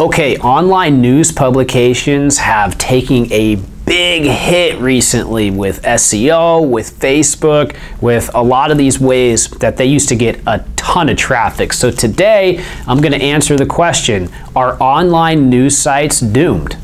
Okay, online news publications have taken a big hit recently with SEO, with Facebook, with a lot of these ways that they used to get a ton of traffic. So today, I'm going to answer the question Are online news sites doomed?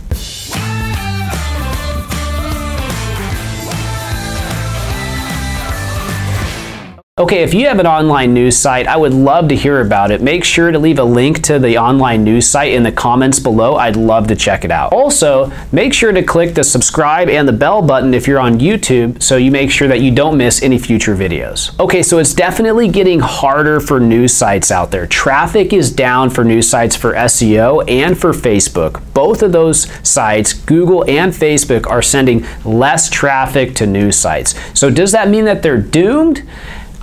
Okay, if you have an online news site, I would love to hear about it. Make sure to leave a link to the online news site in the comments below. I'd love to check it out. Also, make sure to click the subscribe and the bell button if you're on YouTube so you make sure that you don't miss any future videos. Okay, so it's definitely getting harder for news sites out there. Traffic is down for news sites for SEO and for Facebook. Both of those sites, Google and Facebook, are sending less traffic to news sites. So does that mean that they're doomed?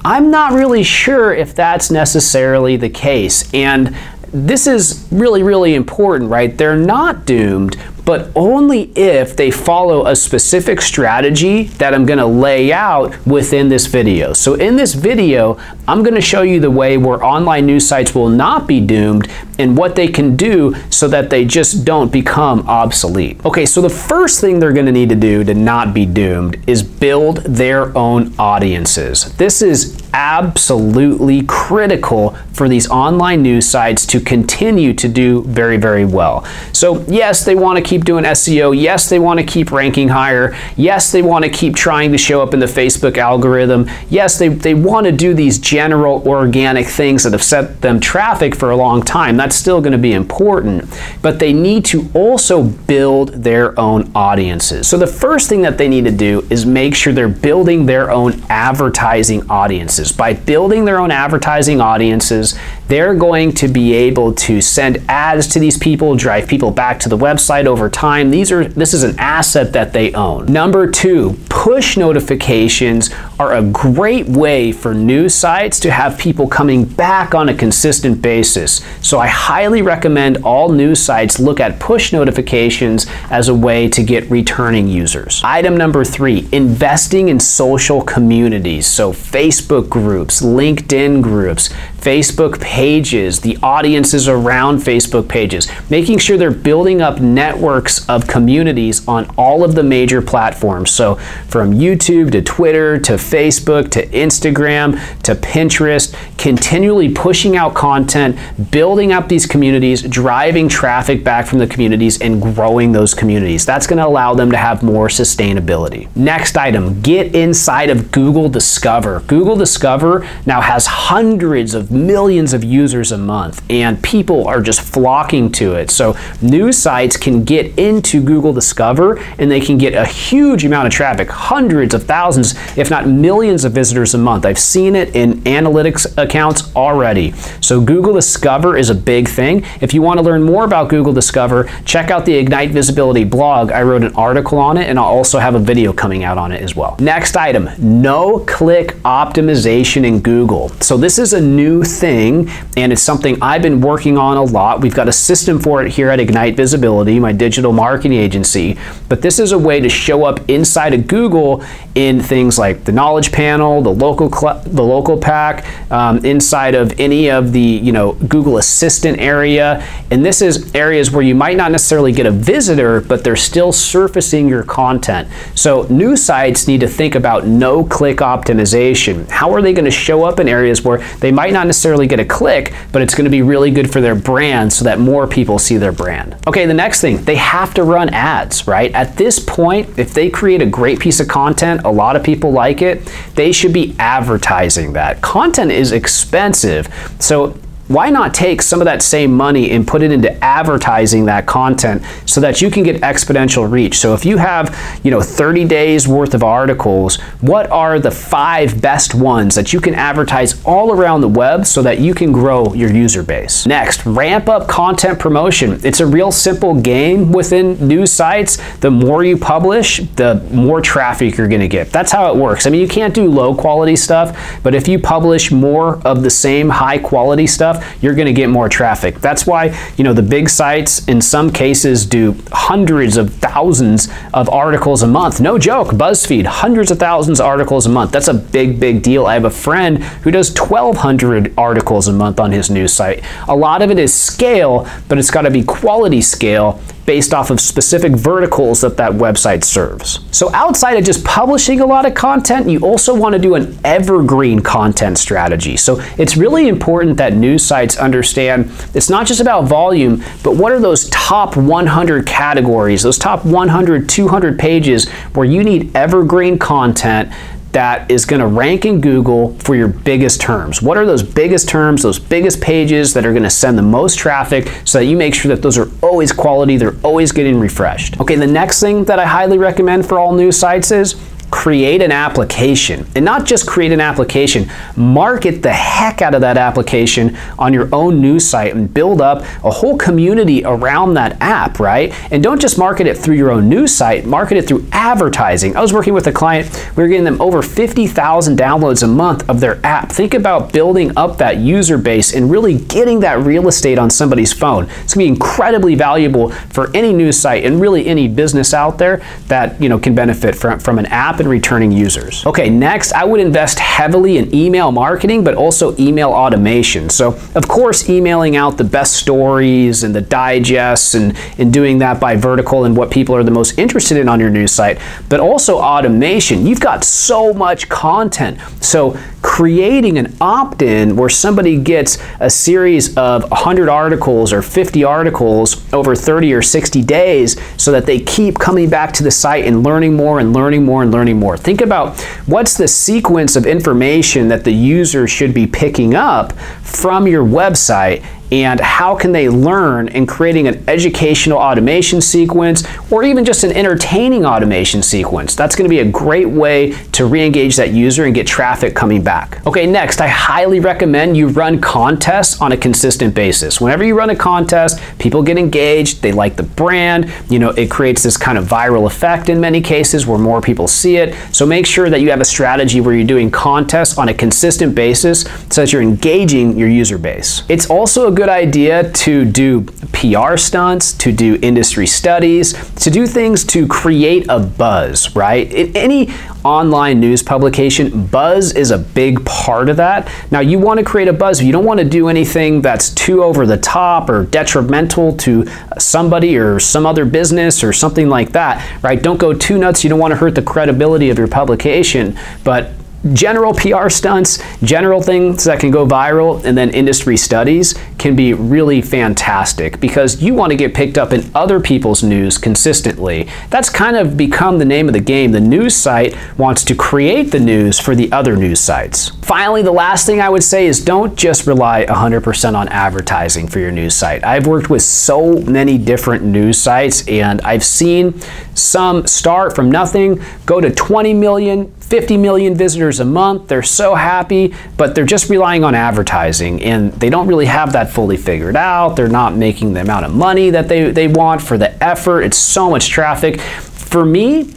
I'm not really sure if that's necessarily the case. And this is really, really important, right? They're not doomed, but only if they follow a specific strategy that I'm gonna lay out within this video. So in this video, I'm gonna show you the way where online news sites will not be doomed and what they can do so that they just don't become obsolete. Okay, so the first thing they're gonna need to do to not be doomed is build their own audiences. This is absolutely critical for these online news sites to continue to do very, very well. So yes, they wanna keep keep doing SEO. Yes, they want to keep ranking higher. Yes, they want to keep trying to show up in the Facebook algorithm. Yes, they, they want to do these general organic things that have set them traffic for a long time. That's still going to be important. But they need to also build their own audiences. So the first thing that they need to do is make sure they're building their own advertising audiences. By building their own advertising audiences, they're going to be able to send ads to these people, drive people back to the website over time. These are this is an asset that they own. Number 2, push notifications are a great way for news sites to have people coming back on a consistent basis. So I highly recommend all news sites look at push notifications as a way to get returning users. Item number 3, investing in social communities. So Facebook groups, LinkedIn groups, Facebook pages, the audiences around Facebook pages, making sure they're building up networks of communities on all of the major platforms. So from YouTube to Twitter to Facebook to Instagram to Pinterest, continually pushing out content, building up these communities, driving traffic back from the communities, and growing those communities. That's going to allow them to have more sustainability. Next item, get inside of Google Discover. Google Discover now has hundreds of millions of users a month, and people are just flocking to it. So news sites can get into Google Discover and they can get a huge amount of traffic, hundreds of thousands, if not millions of visitors a month. I've seen it in analytics accounts already. So Google Discover is a big thing. If you want to learn more about Google Discover, check out the Ignite Visibility blog. I wrote an article on it and I'll also have a video coming out on it as well. Next item, no-click optimization in Google. So this is a new thing, and it's something I've been working on a lot. We've got a system for it here at Ignite Visibility, my digital marketing agency. But this is a way to show up inside of Google in things like the knowledge panel, the local the local pack, um, inside of any of the you know Google Assistant area. And this is areas where you might not necessarily get a visitor, but they're still surfacing your content. So new sites need to think about no-click optimization. How are they going to show up in areas where they might not necessarily get a click, but it's going to be really good for their brand so that more people see their brand. Okay, the next thing, they have to run ads, right? At this point, if they create a great piece of content, a lot of people like it, they should be advertising that. Content is expensive, so why not take some of that same money and put it into advertising that content so that you can get exponential reach? So if you have, you know, 30 days worth of articles, what are the five best ones that you can advertise all around the web so that you can grow your user base? Next, ramp up content promotion. It's a real simple game within news sites. The more you publish, the more traffic you're going to get. That's how it works. I mean, you can't do low quality stuff, but if you publish more of the same high quality stuff, stuff, you're going to get more traffic. That's why, you know, the big sites in some cases do hundreds of thousands of articles a month. No joke. BuzzFeed, hundreds of thousands of articles a month. That's a big, big deal. I have a friend who does 1,200 articles a month on his news site. A lot of it is scale, but it's got to be quality scale based off of specific verticals that that website serves. So outside of just publishing a lot of content, you also want to do an evergreen content strategy. So it's really important that news sites understand it's not just about volume, but what are those top 100 categories, those top 100, 200 pages where you need evergreen content that is going to rank in Google for your biggest terms. What are those biggest terms, those biggest pages that are going to send the most traffic so that you make sure that those are always quality, they're always getting refreshed. Okay, the next thing that I highly recommend for all new sites is create an application. And not just create an application, market the heck out of that application on your own news site and build up a whole community around that app, right? And don't just market it through your own news site, market it through advertising. I was working with a client, we were getting them over 50,000 downloads a month of their app. Think about building up that user base and really getting that real estate on somebody's phone. It's gonna be incredibly valuable for any news site and really any business out there that you know can benefit from, from an app and returning users. Okay, next, I would invest heavily in email marketing, but also email automation. So, of course, emailing out the best stories and the digests and, and doing that by vertical and what people are the most interested in on your news site, but also automation. You've got so much content. So, creating an opt-in where somebody gets a series of 100 articles or 50 articles over 30 or 60 days so that they keep coming back to the site and learning more and learning more and learning more. Think about what's the sequence of information that the user should be picking up from your website and how can they learn in creating an educational automation sequence or even just an entertaining automation sequence. That's going to be a great way to re-engage that user and get traffic coming back. Okay, next, I highly recommend you run contests on a consistent basis. Whenever you run a contest, people get engaged, they like the brand, you know, it creates this kind of viral effect in many cases where more people see it. So make sure that you have a strategy where you're doing contests on a consistent basis so that you're engaging your user base. It's also a good good idea to do PR stunts, to do industry studies, to do things to create a buzz, right? In any online news publication, buzz is a big part of that. Now, you want to create a buzz, but you don't want to do anything that's too over the top or detrimental to somebody or some other business or something like that, right? Don't go too nuts. You don't want to hurt the credibility of your publication, but general PR stunts, general things that can go viral, and then industry studies can be really fantastic because you want to get picked up in other people's news consistently. That's kind of become the name of the game. The news site wants to create the news for the other news sites. Finally, the last thing I would say is don't just rely 100% on advertising for your news site. I've worked with so many different news sites and I've seen some start from nothing, go to 20 million, 50 million visitors a month. They're so happy, but they're just relying on advertising and they don't really have that fully figured out. They're not making the amount of money that they, they want for the effort. It's so much traffic. For me,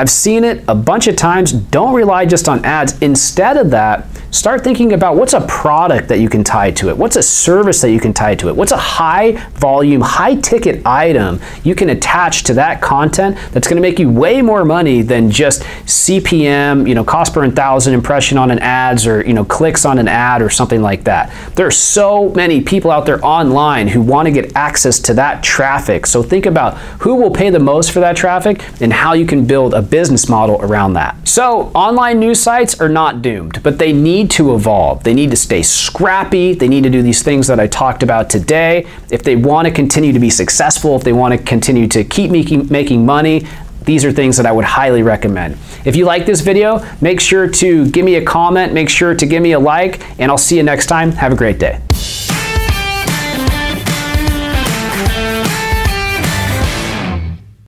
I've seen it a bunch of times. Don't rely just on ads. Instead of that, start thinking about what's a product that you can tie to it? What's a service that you can tie to it? What's a high volume, high ticket item you can attach to that content that's going to make you way more money than just CPM, you know, cost per thousand impression on an ads or, you know, clicks on an ad or something like that. There are so many people out there online who want to get access to that traffic. So think about who will pay the most for that traffic and how you can build a business model around that. So online news sites are not doomed, but they need need to evolve. They need to stay scrappy. They need to do these things that I talked about today. If they want to continue to be successful, if they want to continue to keep making, making money, these are things that I would highly recommend. If you like this video, make sure to give me a comment, make sure to give me a like, and I'll see you next time. Have a great day.